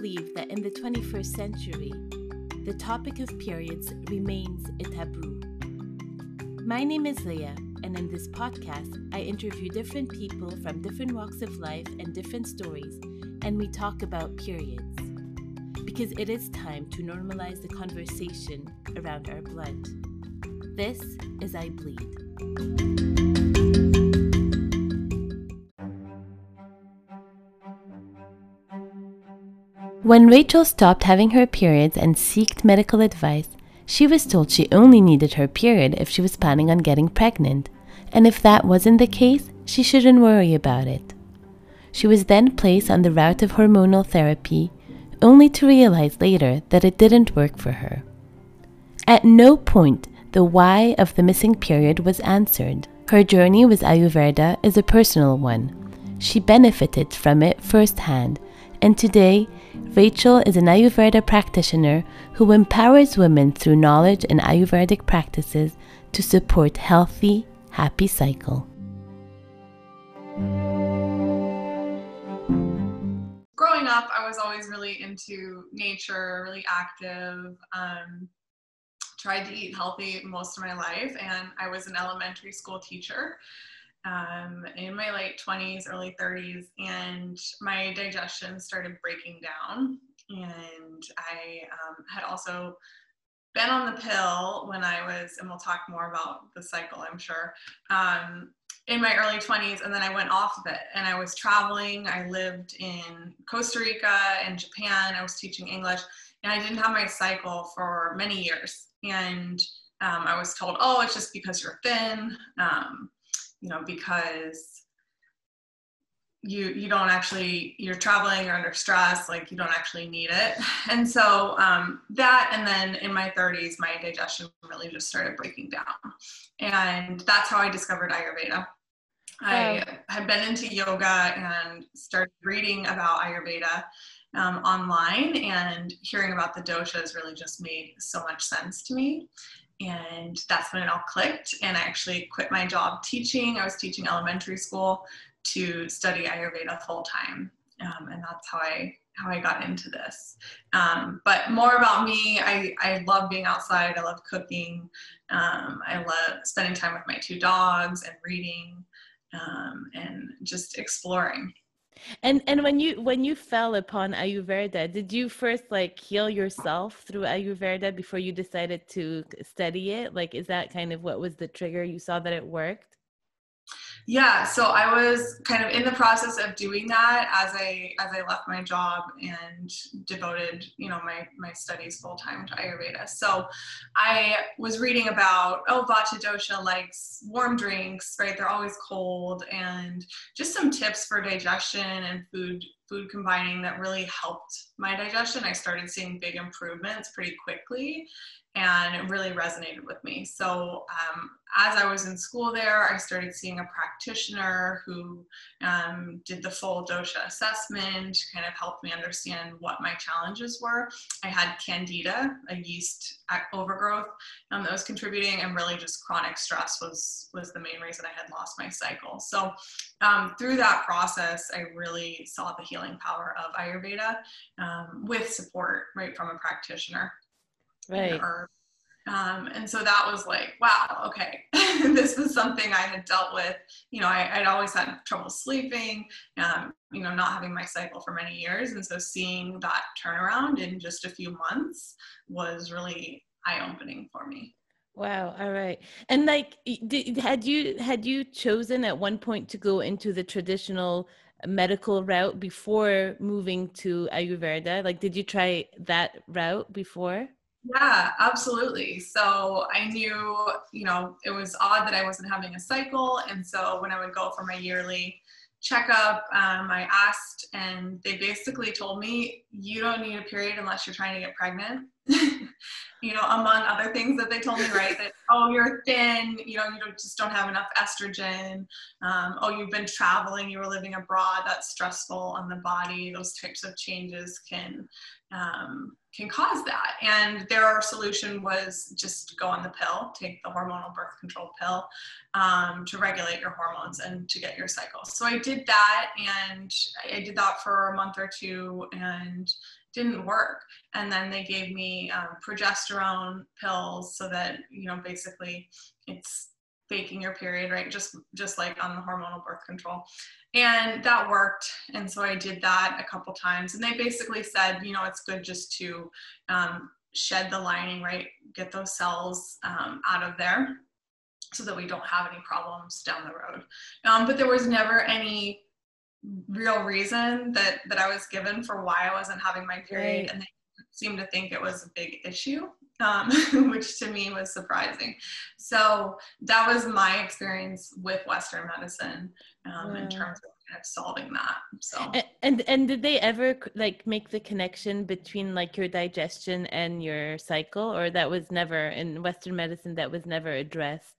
believe that in the 21st century, the topic of periods remains a taboo. My name is Leah, and in this podcast, I interview different people from different walks of life and different stories, and we talk about periods. Because it is time to normalize the conversation around our blood. This is I Bleed. When Rachel stopped having her periods and sought medical advice, she was told she only needed her period if she was planning on getting pregnant, and if that wasn't the case, she shouldn't worry about it. She was then placed on the route of hormonal therapy, only to realize later that it didn't work for her. At no point the why of the missing period was answered. Her journey with Ayurveda is a personal one. She benefited from it firsthand, and today Rachel is an Ayurveda practitioner who empowers women through knowledge and Ayurvedic practices to support healthy, happy cycle. Growing up, I was always really into nature, really active. Um, tried to eat healthy most of my life, and I was an elementary school teacher um, in my late 20s, early 30s, and my digestion started breaking down. And I um, had also been on the pill when I was, and we'll talk more about the cycle, I'm sure, um, in my early 20s. And then I went off of it and I was traveling. I lived in Costa Rica and Japan. I was teaching English, and I didn't have my cycle for many years. And um, I was told, oh, it's just because you're thin. Um, you know, because you you don't actually you're traveling you're under stress like you don't actually need it. And so um, that and then in my 30s my digestion really just started breaking down. And that's how i discovered ayurveda. I had been into yoga and started reading about ayurveda um, online and hearing about the doshas really just made so much sense to me and that's when it all clicked and i actually quit my job teaching. I was teaching elementary school to study ayurveda full time um, and that's how i how i got into this. Um, but more about me I, I love being outside i love cooking um, i love spending time with my two dogs and reading um, and just exploring and and when you when you fell upon Ayurveda, did you first like heal yourself through Ayurveda before you decided to study it? Like, is that kind of what was the trigger? You saw that it worked. Yeah, so I was kind of in the process of doing that as I as I left my job and devoted, you know, my my studies full time to Ayurveda. So I was reading about oh Vata dosha likes warm drinks, right? They're always cold, and just some tips for digestion and food food combining that really helped my digestion. I started seeing big improvements pretty quickly and it really resonated with me. So, um, as I was in school there, I started seeing a practitioner who um, did the full dosha assessment, kind of helped me understand what my challenges were. I had candida, a yeast overgrowth um, that was contributing, and really just chronic stress was was the main reason I had lost my cycle. So, um, through that process, I really saw the healing power of Ayurveda um, with support right from a practitioner. Right. um, and so that was like wow okay. This was something i had dealt with. You know I, would always had trouble sleeping um, you know not having my cycle for many years. And so seeing that turnaround in just a few months was really eye-opening for me. Wow all right. And like did, had you had you chosen at one point to go into the traditional medical route before moving to ayurveda like did you try that route before yeah, absolutely. So I knew, you know, it was odd that I wasn't having a cycle. And so when I would go for my yearly checkup, um, I asked, and they basically told me, you don't need a period unless you're trying to get pregnant. you know, among other things that they told me, right? That, oh, you're thin, you know, you don't, just don't have enough estrogen. Um, oh, you've been traveling, you were living abroad, that's stressful on the body. Those types of changes can um, can cause that. And their solution was just go on the pill, take the hormonal birth control pill um, to regulate your hormones and to get your cycle. So I did that and I did that for a month or two and didn't work. And then they gave me um, progesterone pills so that, you know, basically it's faking your period, right? Just just like on the hormonal birth control. And that worked. And so I did that a couple times. And they basically said, you know, it's good just to um, shed the lining, right? Get those cells um, out of there so that we don't have any problems down the road. Um, but there was never any real reason that that I was given for why I wasn't having my period, right. and they seemed to think it was a big issue, um, which to me was surprising. So that was my experience with Western medicine um, in terms of kind of solving that. So and, and and did they ever like make the connection between like your digestion and your cycle, or that was never in Western medicine that was never addressed?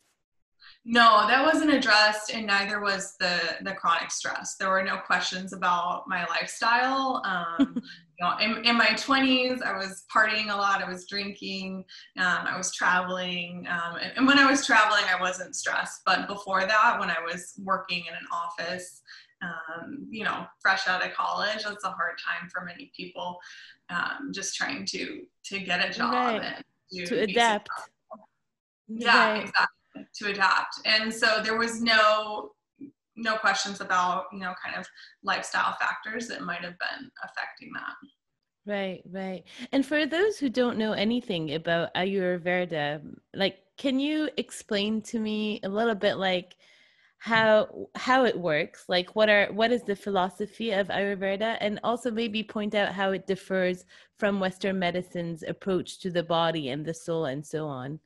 No, that wasn't addressed, and neither was the the chronic stress. There were no questions about my lifestyle. Um, you know, in, in, my twenties, I was partying a lot. I was drinking. Um, I was traveling, um, and, and, when I was traveling, I wasn't stressed. But before that, when I was working in an office, um, you know, fresh out of college, that's a hard time for many people. Um, just trying to to get a job right. and to, to adapt. Yeah, right. exactly to adapt. And so there was no no questions about you know kind of lifestyle factors that might have been affecting that. Right, right. And for those who don't know anything about Ayurveda, like can you explain to me a little bit like how how it works like what are what is the philosophy of ayurveda and also maybe point out how it differs from western medicine's approach to the body and the soul and so on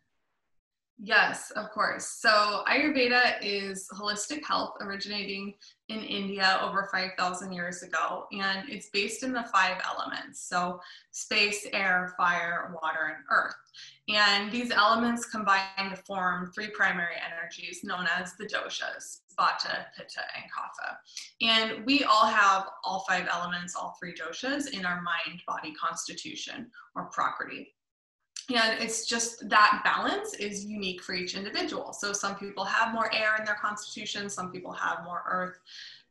Yes, of course. So Ayurveda is holistic health originating in India over 5,000 years ago, and it's based in the five elements so space, air, fire, water, and earth. And these elements combine to form three primary energies known as the doshas vata, pitta, and kapha. And we all have all five elements, all three doshas in our mind body constitution or prakriti and it's just that balance is unique for each individual. So some people have more air in their constitution some people have more earth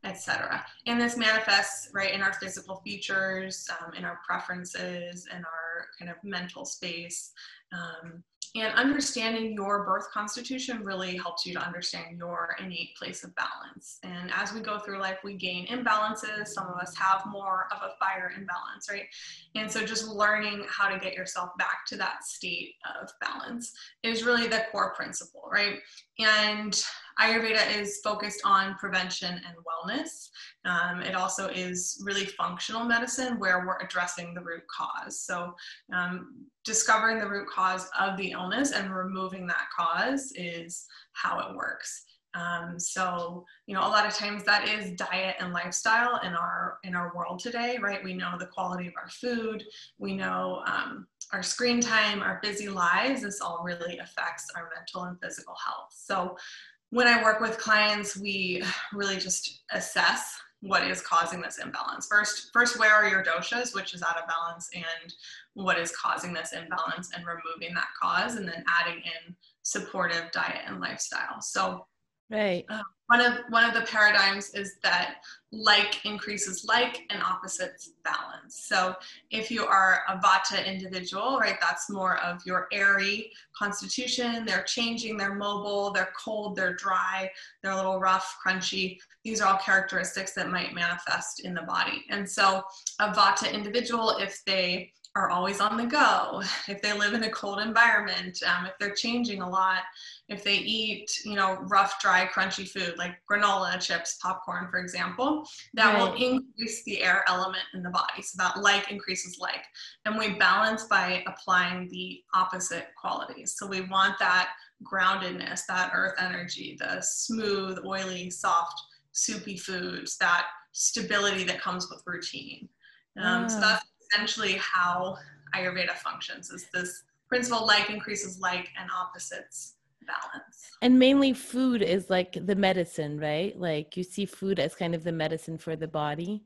etc and this manifests right in our physical features um, in our preferences in our kind of mental space um, and understanding your birth constitution really helps you to understand your innate place of balance. And as we go through life, we gain imbalances. Some of us have more of a fire imbalance, right? And so just learning how to get yourself back to that state of balance is really the core principle, right? And Ayurveda is focused on prevention and wellness. Um, it also is really functional medicine where we're addressing the root cause. So, um, discovering the root cause of the illness and removing that cause is how it works. Um, so, you know, a lot of times that is diet and lifestyle in our in our world today, right? We know the quality of our food, we know um, our screen time, our busy lives. This all really affects our mental and physical health. So, when I work with clients, we really just assess what is causing this imbalance. First, first, where are your doshas, which is out of balance, and what is causing this imbalance, and removing that cause, and then adding in supportive diet and lifestyle. So, right. Uh, one of one of the paradigms is that like increases like and opposites balance. So if you are a vata individual right that's more of your airy constitution. They're changing they're mobile they're cold they're dry they're a little rough crunchy. These are all characteristics that might manifest in the body. And so a vata individual if they are always on the go, if they live in a cold environment, um, if they're changing a lot, if they eat, you know, rough, dry, crunchy food like granola, chips, popcorn, for example, that right. will increase the air element in the body. So that like increases like. And we balance by applying the opposite qualities. So we want that groundedness, that earth energy, the smooth, oily, soft, soupy foods, that stability that comes with routine. Um, So ah. that's essentially how Ayurveda functions is this principle like increases like and opposites balance. And mainly food is like the medicine, right? Like you see food as kind of the medicine for the body.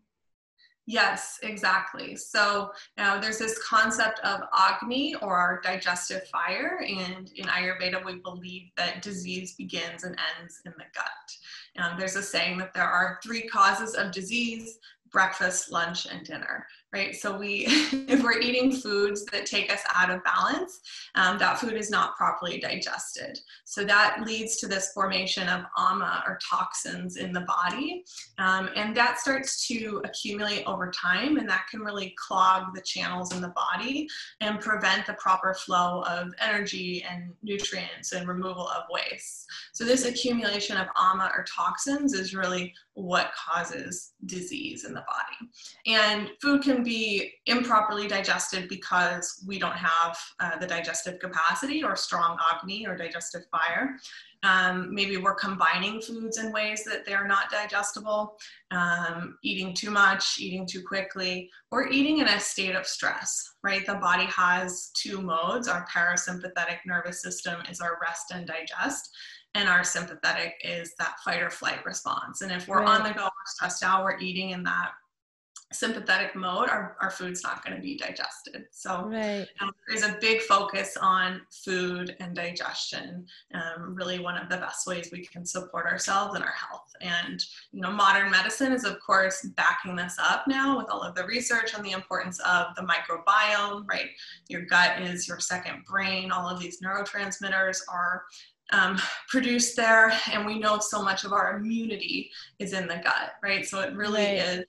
Yes, exactly. So now there's this concept of Agni or our digestive fire, and in Ayurveda, we believe that disease begins and ends in the gut. Um, there's a saying that there are three causes of disease breakfast, lunch, and dinner, right? So we, if we're eating foods that take us out of balance, um, that food is not properly digested. So that leads to this formation of ama or toxins in the body, um, and that starts to accumulate over time, and that can really clog the channels in the body and prevent the proper flow of energy and nutrients and removal of waste. So this accumulation of ama or toxins is really what causes disease in the body. And food can be improperly digested because we don't have uh, the digestive capacity or strong agni or digestive fire. Um, maybe we're combining foods in ways that they're not digestible, um, eating too much, eating too quickly, or eating in a state of stress, right? The body has two modes. Our parasympathetic nervous system is our rest and digest and our sympathetic is that fight or flight response. And if we're right. on the go, we're stressed out, we're eating in that sympathetic mode, our, our food's not going to be digested. So right. um, there's a big focus on food and digestion. Um, really, one of the best ways we can support ourselves and our health. And you know, modern medicine is of course backing this up now with all of the research on the importance of the microbiome. Right, your gut is your second brain. All of these neurotransmitters are um, produced there and we know so much of our immunity is in the gut right so it really right. is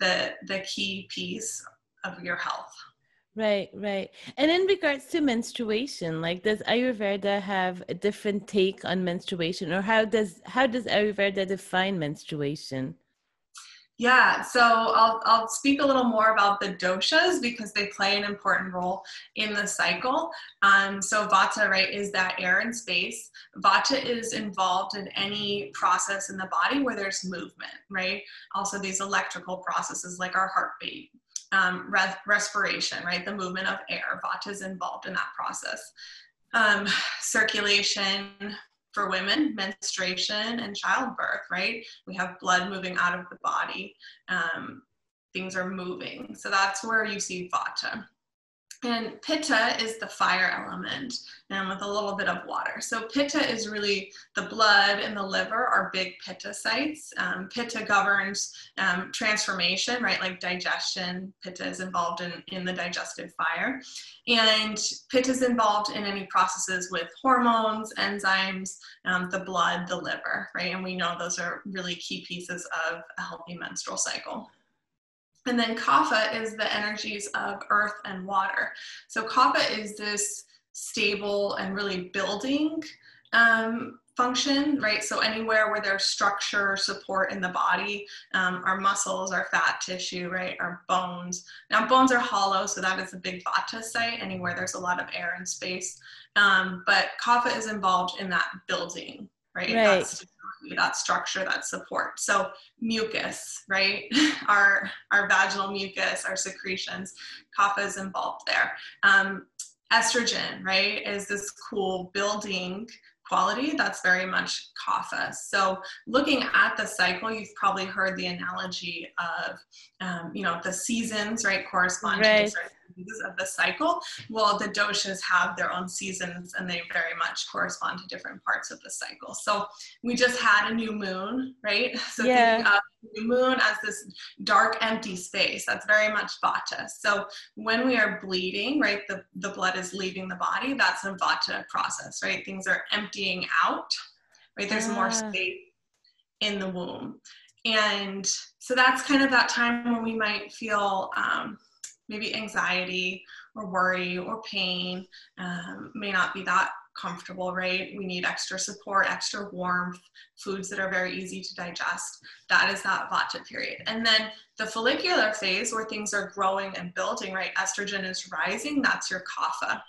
the the key piece of your health. Right right. And in regards to menstruation like does ayurveda have a different take on menstruation or how does how does ayurveda define menstruation yeah, so I'll, I'll speak a little more about the doshas because they play an important role in the cycle. Um, so Vata, right, is that air and space. Vata is involved in any process in the body where there's movement, right? Also these electrical processes like our heartbeat, um, res- respiration, right? The movement of air. Vata is involved in that process. Um, circulation, for women, menstruation and childbirth, right? We have blood moving out of the body. Um, things are moving. So that's where you see vata. And pitta is the fire element and with a little bit of water. So pitta is really the blood and the liver are big pitta sites. Um, pitta governs um, transformation, right? Like digestion. Pitta is involved in, in the digestive fire. And pitta is involved in any processes with hormones, enzymes, um, the blood, the liver, right? And we know those are really key pieces of a healthy menstrual cycle. And then kapha is the energies of earth and water. So kapha is this stable and really building um, function, right? So anywhere where there's structure, support in the body, um, our muscles, our fat tissue, right? Our bones. Now bones are hollow, so that is a big vata site, anywhere there's a lot of air and space. Um, but kapha is involved in that building, right? right. That's that structure, that support. So mucus, right? our our vaginal mucus, our secretions, kapha is involved there. Um, estrogen, right, is this cool building quality that's very much kapha. So looking at the cycle, you've probably heard the analogy of, um, you know, the seasons, right, correspond right. to different of the cycle. Well, the doshas have their own seasons and they very much correspond to different parts of the cycle. So we just had a new moon, right? So yeah. thinking of the new moon as this dark, empty space, that's very much vata. So when we are bleeding, right, the, the blood is leaving the body, that's a vata process, right? Things are emptying out, right? There's yeah. more space in the womb. And so that's kind of that time when we might feel um, maybe anxiety or worry or pain um, may not be that comfortable, right? We need extra support, extra warmth, foods that are very easy to digest. That is that vata period. And then the follicular phase where things are growing and building, right? Estrogen is rising, that's your kapha.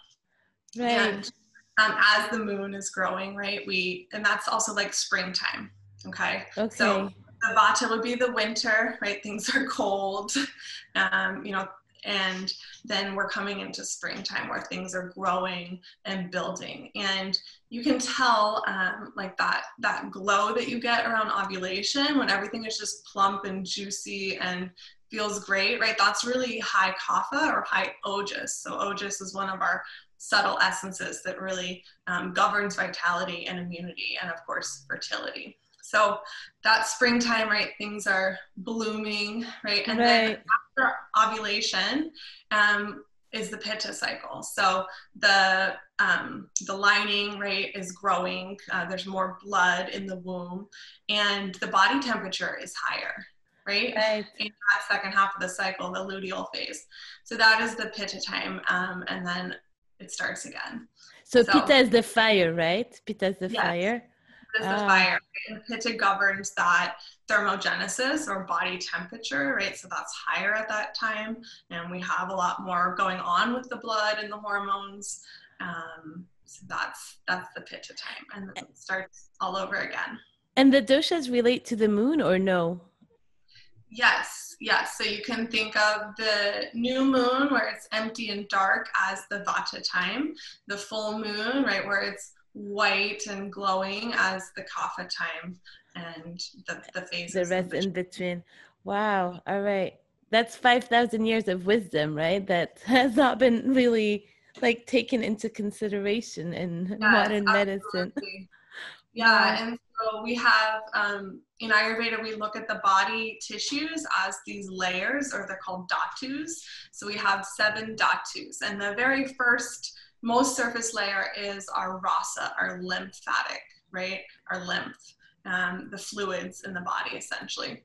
Right. And um, as the moon is growing, right? We, and that's also like springtime. Okay. Okay. So the vata would be the winter, right? Things are cold. Um, you know, and then we're coming into springtime where things are growing and building and you can tell um, like that that glow that you get around ovulation when everything is just plump and juicy and feels great right that's really high kapha or high ojas so ojas is one of our subtle essences that really um, governs vitality and immunity and of course fertility So that springtime, right? Things are blooming, right? And right. then after ovulation, um, is the pitta cycle. So the um, the lining rate is growing. Uh, there's more blood in the womb, and the body temperature is higher. Right? right. In that second half of the cycle, the luteal phase. So that is the pitta time, um, and then it starts again. So, so pitta is the fire, right? Pitta is the yes. fire. Is ah. the fire. And pitta governs that thermogenesis or body temperature, right? So that's higher at that time. And we have a lot more going on with the blood and the hormones. Um, so that's that's the pitta time. And then it starts all over again. And the doshas relate to the moon or no? Yes, yes. So you can think of the new moon where it's empty and dark as the vata time, the full moon, right, where it's white and glowing as the kapha time and the, the phases. The rest in between. Wow. All right. That's 5,000 years of wisdom, right? That has not been really like taken into consideration in yes, modern absolutely. medicine. Yeah. And so we have um, in Ayurveda, we look at the body tissues as these layers, or they're called dhatus. So we have seven dhatus. And the very first, most surface layer is our rasa, our lymphatic, right? Our lymph um, the fluids in the body essentially.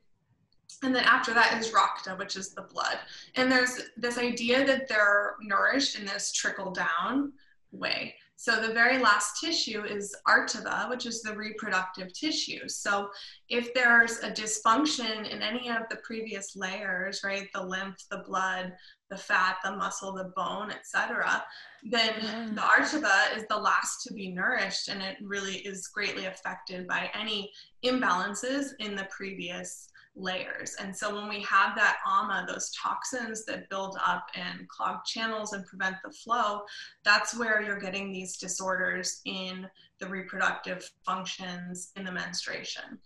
And then after that is rakta, which is the blood. And there's this idea that they're nourished in this trickle down way. So the very last tissue is artava, which is the reproductive tissue. So if there's a dysfunction in any of the previous layers, right, the lymph, the blood, the fat, the muscle, the bone, etc., then yeah. the artava is the last to be nourished, and it really is greatly affected by any imbalances in the previous layers. And so when we have that ama, those toxins that build up and clog channels and prevent the flow, that's where you're getting these disorders in the reproductive functions in the menstruation.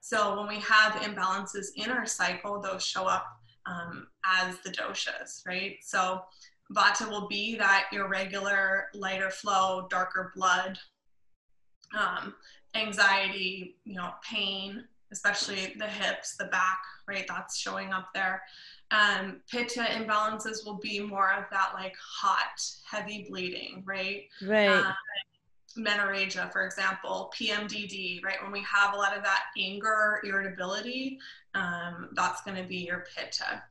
So when we have imbalances in our cycle, those show up um, as the doshas, right? So vata will be that irregular, lighter flow, darker blood, um, anxiety, you know, pain, especially the hips, the back, right? That's showing up there. Um, pitta imbalances will be more of that like hot, heavy bleeding, right? Right. Um, menorrhagia, for example, PMDD, right? When we have a lot of that anger, irritability, um, that's going to be your pitta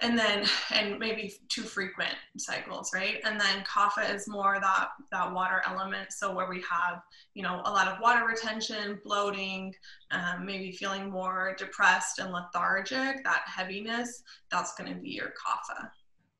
and then and maybe too frequent cycles right? And then kapha is more that that water element so where we have you know a lot of water retention bloating um, maybe feeling more depressed and lethargic that heaviness that's going to be your kapha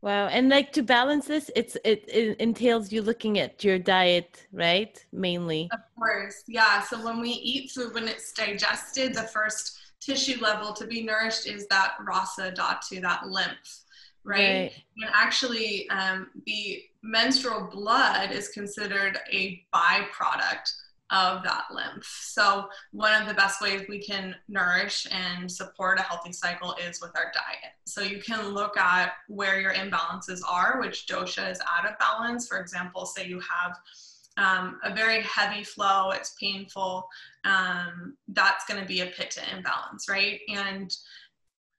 wow and like to balance this it's it, it entails you looking at your diet right mainly? Of course yeah so when we eat food when it's digested the first tissue level to be nourished is that rasa dhatu, that lymph, right? right. And actually, um, the menstrual blood is considered a byproduct of that lymph. So, one of the best ways we can nourish and support a healthy cycle is with our diet. So, you can look at where your imbalances are, which dosha is out of balance. For example, say you have um, a very heavy flow, it's painful, um, that's going to be a pitta imbalance, right? And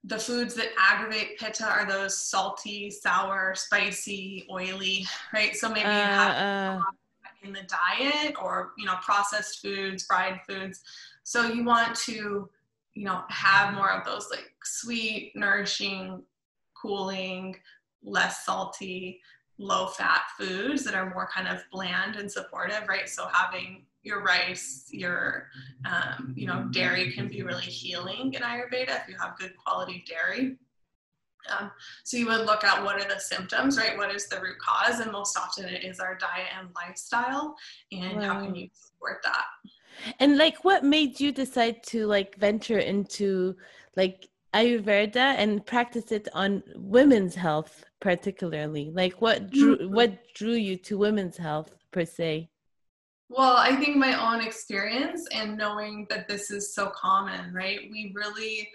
the foods that aggravate pitta are those salty, sour, spicy, oily, right? So maybe uh, you have uh, in the diet or, you know, processed foods, fried foods. So you want to, you know, have more of those like sweet, nourishing, cooling, less salty, low fat foods that are more kind of bland and supportive, right? So having your rice, your, um, you know, dairy can be really healing in Ayurveda if you have good quality dairy. Um, so you would look at what are the symptoms, right? What is the root cause? And most often it is our diet and lifestyle. And how can you support that? And like, what made you decide to like venture into like Ayurveda and practice it on women's health particularly? Like what drew mm-hmm. what drew you to women's health per se? Well, I think my own experience and knowing that this is so common, right? We really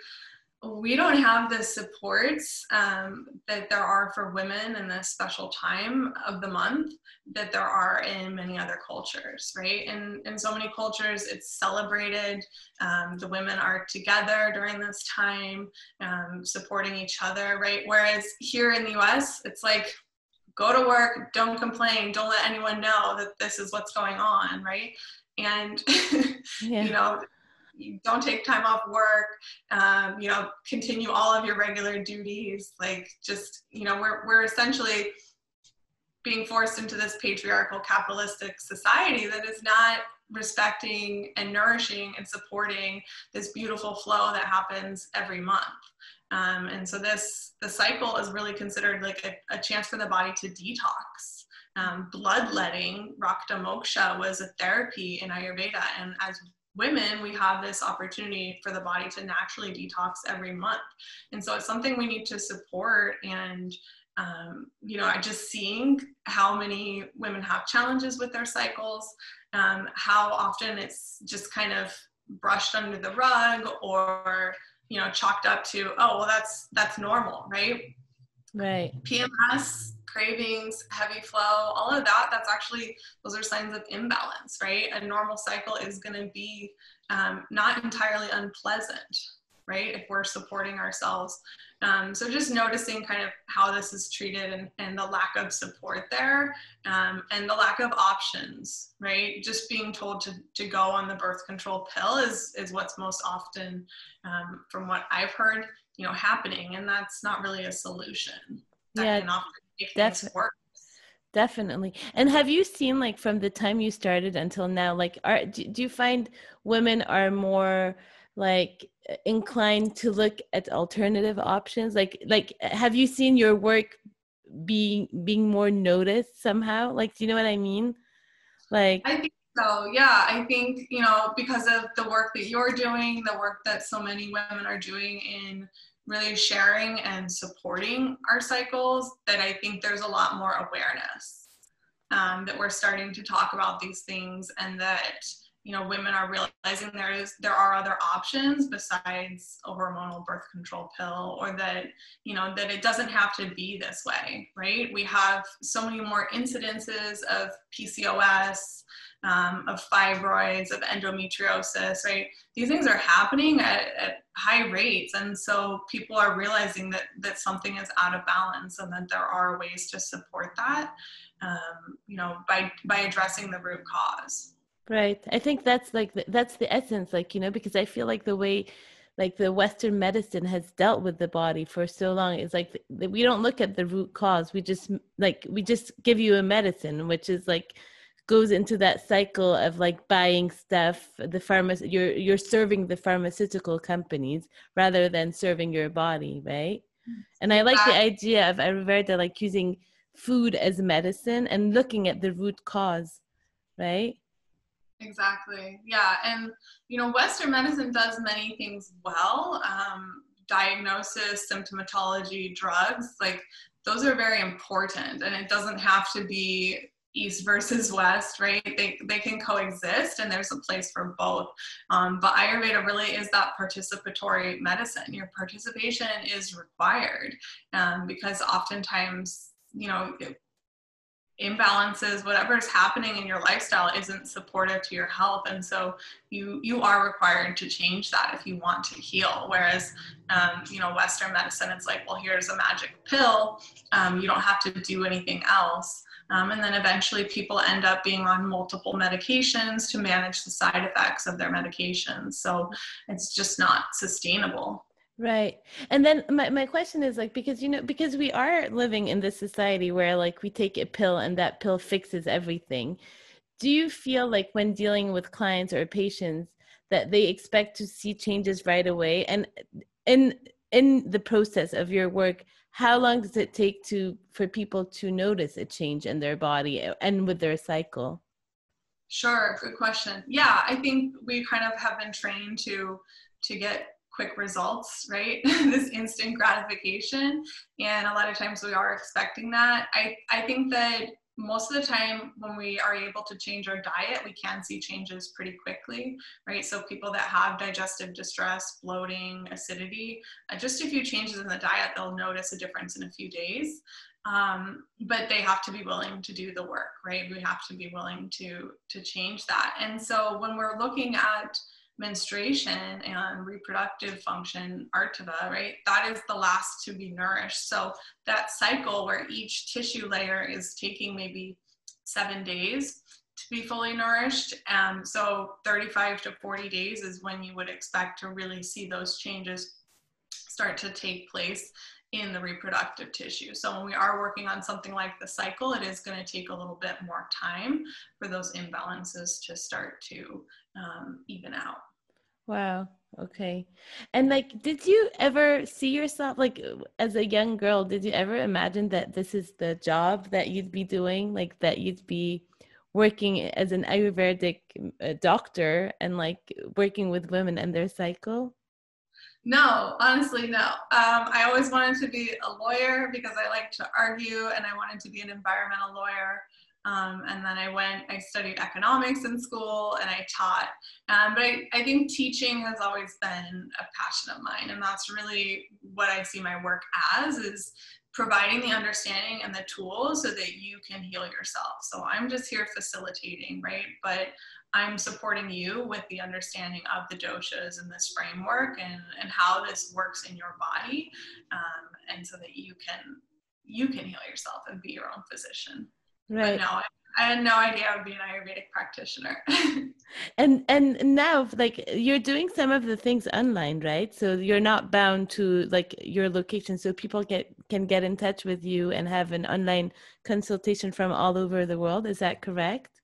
we don't have the supports um, that there are for women in this special time of the month that there are in many other cultures, right? And in so many cultures, it's celebrated. Um, the women are together during this time, um, supporting each other, right? Whereas here in the US, it's like, go to work, don't complain, don't let anyone know that this is what's going on, right? And, yeah. you know, don't take time off work um, you know continue all of your regular duties like just you know we're, we're essentially being forced into this patriarchal capitalistic society that is not respecting and nourishing and supporting this beautiful flow that happens every month. Um, and so this the cycle is really considered like a, a chance for the body to detox. Um, bloodletting rakta moksha was a therapy in ayurveda and as women, we have this opportunity for the body to naturally detox every month. And so it's something we need to support. And, um, you know, I just seeing how many women have challenges with their cycles, um, how often it's just kind of brushed under the rug or, you know, chalked up to, oh, well, that's, that's normal, right? Right. PMS cravings, heavy flow, all of that, that's actually, those are signs of imbalance, right? A normal cycle is going to be um, not entirely unpleasant, right? If we're supporting ourselves. Um, so just noticing kind of how this is treated and, and the lack of support there um, and the lack of options, right? Just being told to, to go on the birth control pill is, is what's most often, um, from what I've heard, you know, happening. And that's not really a solution. That yeah. can often Def- definitely. And have you seen like from the time you started until now like are do, do you find women are more like inclined to look at alternative options? Like like have you seen your work being being more noticed somehow? Like do you know what i mean? Like i think so yeah. I think you know because of the work that you're doing the work that so many women are doing in really sharing and supporting our cycles, that I think there's a lot more awareness um, that we're starting to talk about these things and that you know women are realizing there is there are other options besides a hormonal birth control pill or that you know that it doesn't have to be this way right we have so many more incidences of pcos um, of fibroids, of endometriosis, right? These things are happening at, at high rates. And so people are realizing that, that something is out of balance and that there are ways to support that, um, you know, by, by addressing the root cause. Right. I think that's like, the, that's the essence, like, you know, because I feel like the way like the western medicine has dealt with the body for so long is like we don't look at the root cause. We just like we just give you a medicine which is like goes into that cycle of like buying stuff the pharma you're you're serving the pharmaceutical companies rather than serving your body right? And i like the idea of ayurveda like using food as medicine and looking at the root cause right exactly. Yeah and you know western medicine does many things well um, diagnosis symptomatology drugs like those are very important and it doesn't have to be east versus west right? They, they can coexist and there's a place for both. Um, but ayurveda really is that participatory medicine. Your participation is required um, because oftentimes you know imbalances whatever is happening in your lifestyle isn't supportive to your health and so you you are required to change that if you want to heal whereas um, you know western medicine it's like well here's a magic pill um, you don't have to do anything else um, and then eventually people end up being on multiple medications to manage the side effects of their medications. So it's just not sustainable. Right. And then my, my question is like, because, you know, because we are living in this society where like we take a pill and that pill fixes everything. Do you feel like when dealing with clients or patients that they expect to see changes right away? And in, in the process of your work, how long does it take to for people to notice a change in their body uh, and with their cycle sure good question yeah i think we kind of have been trained to to get quick results right? This instant gratification. And a lot of times we are expecting that. I i think that most of the time when we are able to change our diet we can see changes pretty quickly right? So people that have digestive distress bloating acidity uh, just a few changes in the diet they'll notice a difference in a few days. Um, but they have to be willing to do the work right? We have to be willing to to change that. And so when we're looking at menstruation and reproductive function, Artava, right? That is the last to be nourished. So that cycle where each tissue layer is taking maybe seven days to be fully nourished. Um, so 35 to 40 days is when you would expect to really see those changes start to take place in the reproductive tissue. So when we are working on something like the cycle, it is going to take a little bit more time for those imbalances to start to um, even out. Wow. Okay. And like, did you ever see yourself like as a young girl? Did you ever imagine that this is the job that you'd be doing? Like that you'd be working as an Ayurvedic uh, doctor and like working with women and their cycle? No, honestly, no. Um, I always wanted to be a lawyer because I like to argue and I wanted to be an environmental lawyer. Um, and then I went, I studied economics in school and I taught. Um, but I, I think teaching has always been a passion of mine. And that's really what I see my work as is providing the understanding and the tools so that you can heal yourself. So I'm just here facilitating, right? But I'm supporting you with the understanding of the doshas and this framework and, and how this works in your body. Um, and so that you can you can heal yourself and be your own physician. Right. But no, I had no idea I would be an Ayurvedic practitioner. and and now like you're doing some of the things online, right? So you're not bound to like your location. So people get can get in touch with you and have an online consultation from all over the world. Is that correct?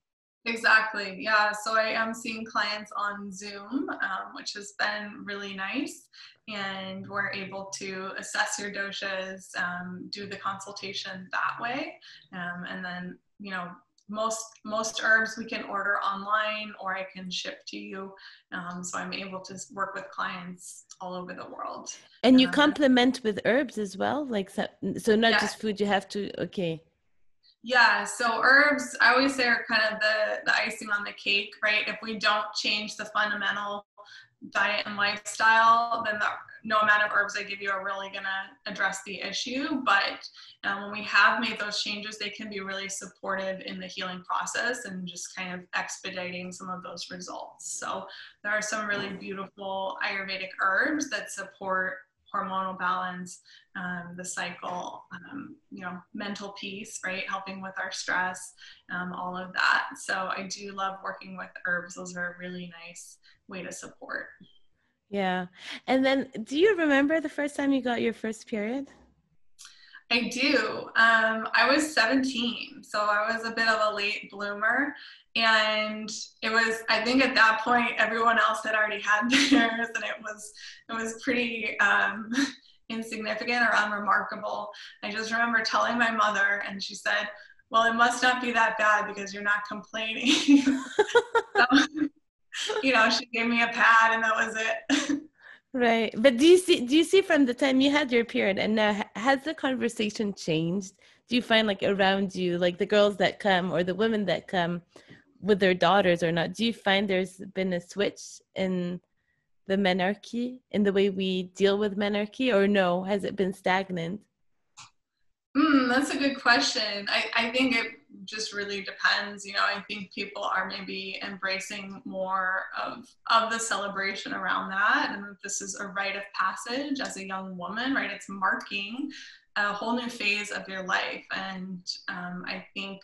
Exactly. Yeah. So I am seeing clients on Zoom, um, which has been really nice. And we're able to assess your doshas, um, do the consultation that way. Um, and then, you know, most most herbs we can order online or I can ship to you. Um, so I'm able to work with clients all over the world. And you um, complement with herbs as well, like so, so not yeah. just food. You have to okay. Yeah, so herbs, I always say are kind of the, the icing on the cake, right? If we don't change the fundamental diet and lifestyle, then the, no amount of herbs I give you are really going to address the issue. But um, when we have made those changes, they can be really supportive in the healing process and just kind of expediting some of those results. So there are some really beautiful Ayurvedic herbs that support hormonal balance, um, the cycle, um, you know, mental peace, right? Helping with our stress, um, all of that. So I do love working with herbs. Those are a really nice way to support. Yeah. And then do you remember the first time you got your first period? I do. Um, I was 17, so I was a bit of a late bloomer. And it was, I think at that point, everyone else had already had theirs, and it was, it was pretty um, insignificant or unremarkable. I just remember telling my mother, and she said, "Well, it must not be that bad because you're not complaining." so, you know, she gave me a pad, and that was it. Right. But do you see do you see from the time you had your period and now has the conversation changed? Do you find like around you, like the girls that come or the women that come with their daughters or not, do you find there's been a switch in the menarche, in the way we deal with menarche, or no? Has it been stagnant? Mm, that's a good question. I, I think it just really depends. You know, I think people are maybe embracing more of of the celebration around that, and this is a rite of passage as a young woman, right? It's marking a whole new phase of your life, and um, I think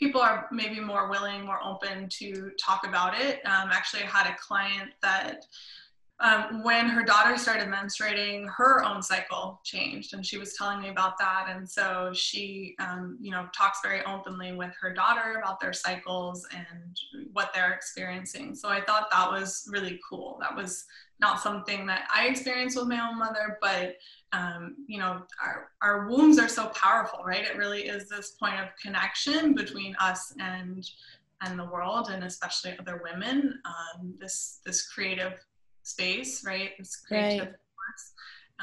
people are maybe more willing, more open to talk about it. Um, actually, I had a client that um, when her daughter started menstruating, her own cycle changed, and she was telling me about that. And so she, um, you know, talks very openly with her daughter about their cycles and what they're experiencing. So I thought that was really cool. That was not something that I experienced with my own mother, but um, you know, our, our wombs are so powerful, right? It really is this point of connection between us and and the world, and especially other women. Um, this this creative space, right? It's creative right.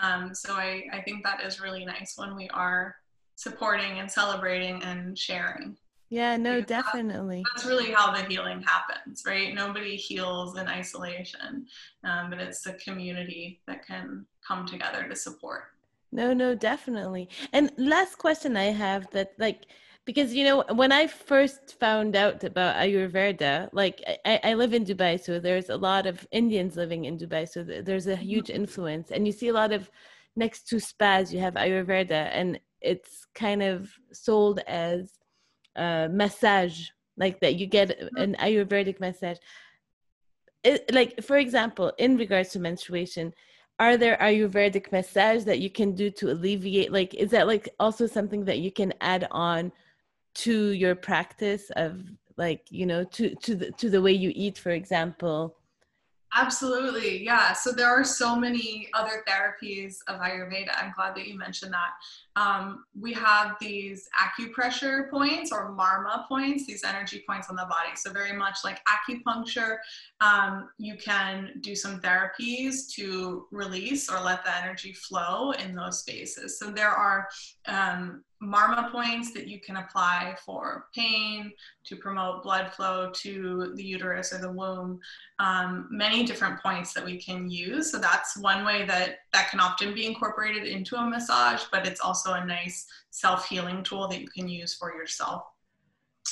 Um, so I, I think that is really nice when we are supporting and celebrating and sharing. Yeah, no, definitely. That's, that's, really how the healing happens, right? Nobody heals in isolation, um, but it's the community that can come together to support. No, no, definitely. And last question I have that, like, because you know when i first found out about ayurveda like I, I, live in dubai so there's a lot of indians living in dubai so there's a huge mm-hmm. influence and you see a lot of next to spas you have ayurveda and it's kind of sold as a massage like that you get mm-hmm. an ayurvedic massage it, like for example in regards to menstruation are there ayurvedic massage that you can do to alleviate like is that like also something that you can add on to your practice of like you know to to the to the way you eat for example Absolutely. Yeah. So there are so many other therapies of Ayurveda. I'm glad that you mentioned that. Um, we have these acupressure points or marma points, these energy points on the body. So, very much like acupuncture, um, you can do some therapies to release or let the energy flow in those spaces. So, there are um, marma points that you can apply for pain, to promote blood flow to the uterus or the womb. Um, many different points that we can use. So that's one way that that can often be incorporated into a massage, but it's also a nice self-healing tool that you can use for yourself.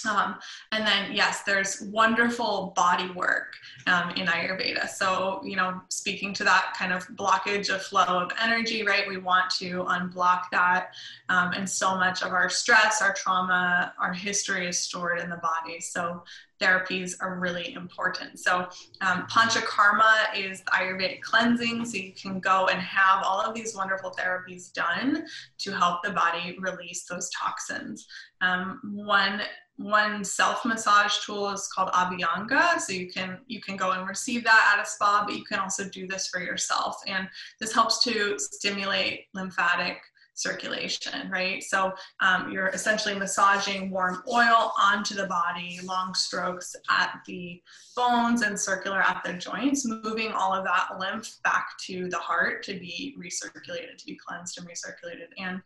Um, and then, yes, there's wonderful body work um, in Ayurveda. So, you know, speaking to that kind of blockage of flow of energy, right? We want to unblock that. Um, and so much of our stress, our trauma, our history is stored in the body. So, therapies are really important. So, um, Panchakarma is Ayurvedic cleansing. So, you can go and have all of these wonderful therapies done to help the body release those toxins. Um, one one self massage tool is called abhyanga so you can you can go and receive that at a spa but you can also do this for yourself and this helps to stimulate lymphatic circulation, right? So um, you're essentially massaging warm oil onto the body, long strokes at the bones and circular at the joints, moving all of that lymph back to the heart to be recirculated, to be cleansed and recirculated. And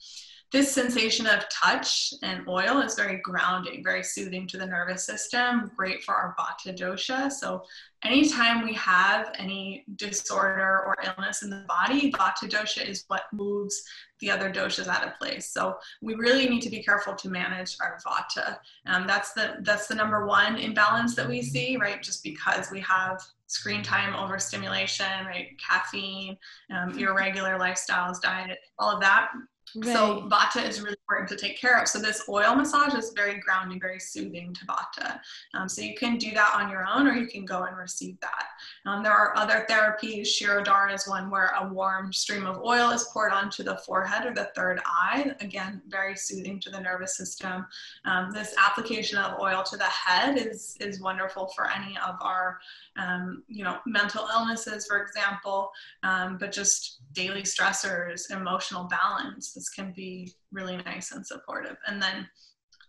this sensation of touch and oil is very grounding, very soothing to the nervous system, great for our vata dosha. So anytime we have any disorder or illness in the body, vata dosha is what moves the other doshas out of place. So we really need to be careful to manage our vata. Um, that's the that's the number one imbalance that we see, right? Just because we have screen time overstimulation, right? Caffeine, um, irregular lifestyles, diet, all of that Right. So vata is really important to take care of. So this oil massage is very grounding, very soothing to vata. Um, so you can do that on your own, or you can go and receive that. Um, there are other therapies. Shirodhara is one where a warm stream of oil is poured onto the forehead or the third eye. Again, very soothing to the nervous system. Um, this application of oil to the head is is wonderful for any of our, um, you know, mental illnesses, for example, um, but just daily stressors, emotional balance can be really nice and supportive. And then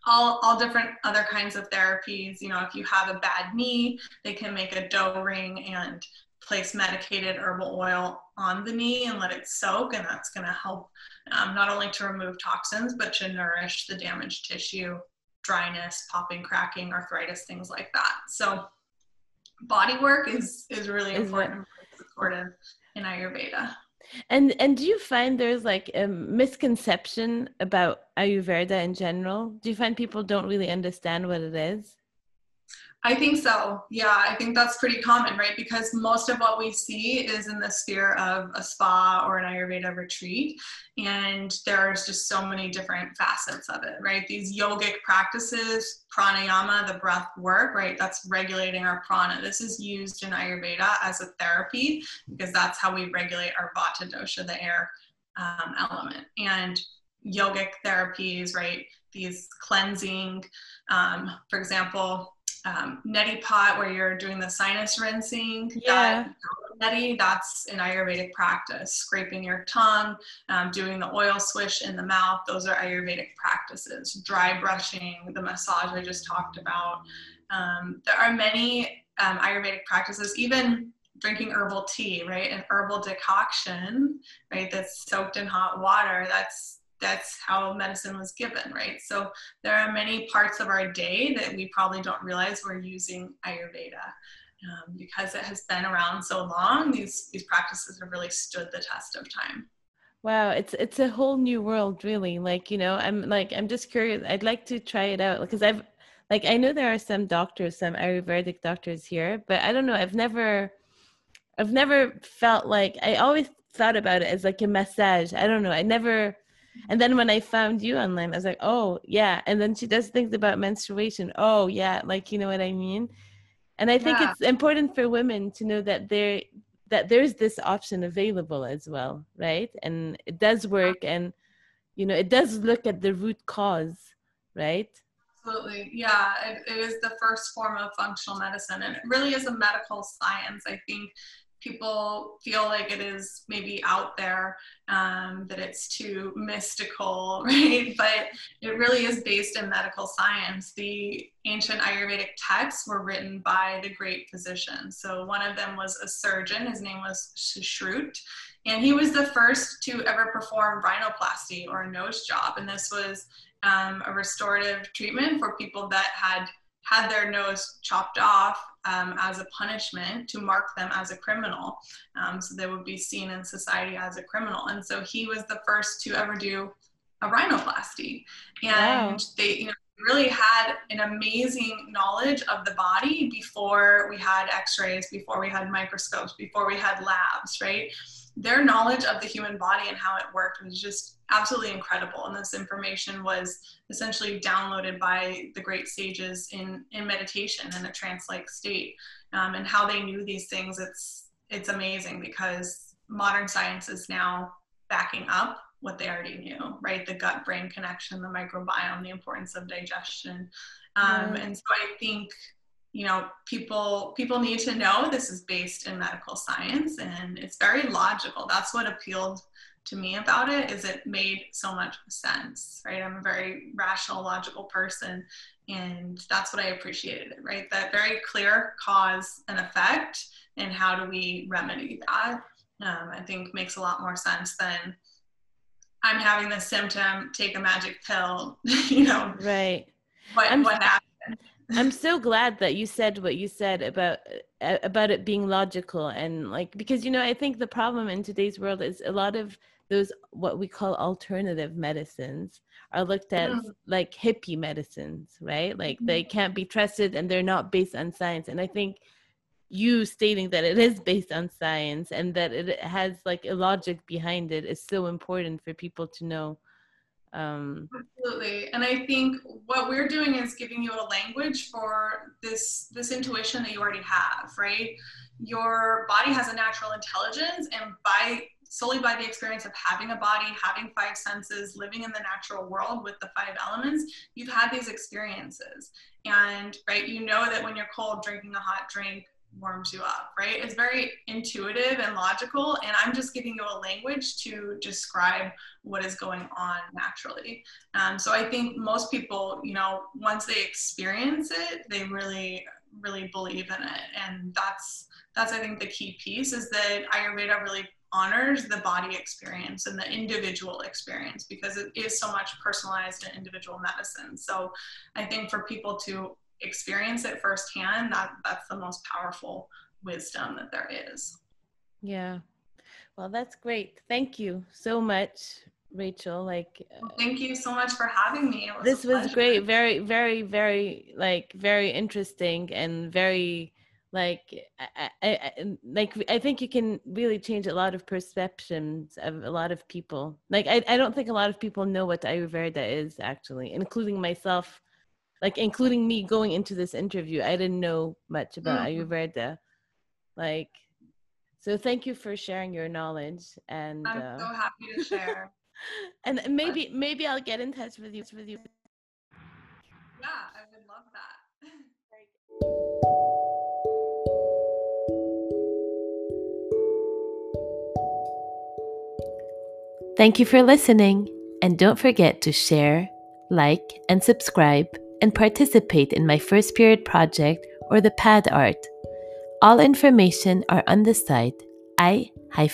all, all different other kinds of therapies. You know, if you have a bad knee, they can make a dough ring and place medicated herbal oil on the knee and let it soak. And that's going to help um, not only to remove toxins, but to nourish the damaged tissue, dryness, popping, cracking, arthritis, things like that. So body work is, is really is important, supportive in Ayurveda. And and do you find there's like a misconception about Ayurveda in general? Do you find people don't really understand what it is? I think so. Yeah, I think that's pretty common, right? Because most of what we see is in the sphere of a spa or an Ayurveda retreat. And there's just so many different facets of it, right? These yogic practices, pranayama, the breath work, right? That's regulating our prana. This is used in Ayurveda as a therapy because that's how we regulate our vata dosha, the air um, element. And yogic therapies, right? These cleansing, um, for example, um, neti pot where you're doing the sinus rinsing. Yeah. That, neti, that's an Ayurvedic practice. Scraping your tongue, um, doing the oil swish in the mouth, those are Ayurvedic practices. Dry brushing, the massage I just talked about. Um, there are many um, Ayurvedic practices, even drinking herbal tea, right? An herbal decoction, right? That's soaked in hot water. That's that's how medicine was given, right? So there are many parts of our day that we probably don't realize we're using Ayurveda. Um, because it has been around so long, these these practices have really stood the test of time. Wow, it's it's a whole new world, really. Like you know, I'm like I'm just curious. I'd like to try it out because I've like I know there are some doctors, some Ayurvedic doctors here, but I don't know. I've never, I've never felt like I always thought about it as like a massage. I don't know. I never. And then when I found you online, I was like, oh yeah. And then she does things about menstruation. Oh yeah, like you know what I mean. And I think yeah. it's important for women to know that there that there's this option available as well, right? And it does work and you know, it does look at the root cause, right? Absolutely. Yeah, it, it is the first form of functional medicine and it really is a medical science. I think people feel like it is maybe out there, um, that it's too mystical, right? But it really is based in medical science. The ancient Ayurvedic texts were written by the great physicians. So one of them was a surgeon, his name was Shushrut, and he was the first to ever perform rhinoplasty or a nose job. And this was um, a restorative treatment for people that had had their nose chopped off um, as a punishment to mark them as a criminal. Um, so they would be seen in society as a criminal. And so he was the first to ever do a rhinoplasty. And wow. they, you know, really had an amazing knowledge of the body before we had x-rays before we had microscopes before we had labs right their knowledge of the human body and how it worked was just absolutely incredible. And this information was essentially downloaded by the great sages in, in meditation in a trance-like state. Um, and how they knew these things, it's, it's amazing because modern science is now backing up what they already knew, right? The gut brain connection, the microbiome, the importance of digestion. Um, And so I think you know people people need to know this is based in medical science and it's very logical that's what appealed to me about it is it made so much sense right? I'm a very rational logical person and that's what i appreciated right? That very clear cause and effect and how do we remedy that um, i think makes a lot more sense than i'm having this symptom take a magic pill you know? Right. What, what happened I'm so glad that you said what you said about uh, about it being logical and like because you know I think the problem in today's world is a lot of those what we call alternative medicines are looked at mm. like hippie medicines, right? Like mm-hmm. they can't be trusted and they're not based on science. And I think you stating that it is based on science and that it has like a logic behind it is so important for people to know um, absolutely. And i think what we're doing is giving you a language for this this intuition that you already have right? Your body has a natural intelligence and by solely by the experience of having a body having five senses living in the natural world with the five elements you've had these experiences. And right you know that when you're cold drinking a hot drink warms you up, right? It's very intuitive and logical, and I'm just giving you a language to describe what is going on naturally. Um, so I think most people, you know, once they experience it, they really, really believe in it, and that's that's I think the key piece is that Ayurveda really honors the body experience and the individual experience because it is so much personalized and individual medicine. So I think for people to experience it firsthand, that that's the most powerful wisdom that there is. Yeah. Well, that's great. Thank you so much, Rachel. Like, well, thank you so much for having me. Was this was great. Very, very, very, like, very interesting and very, like, I, I, I, like I think you can really change a lot of perceptions of a lot of people. Like, I, I don't think a lot of people know what Ayurveda is actually, including myself like including me going into this interview i didn't know much about mm-hmm. ayurveda. Like so thank you for sharing your knowledge and i'm uh, so happy to share. and maybe maybe i'll get in touch with you with you. Yeah i would love that. Thank you for listening, and don't forget to share, like, and subscribe and participate in my first period project or the pad art. All information are on the site i-bleed.com.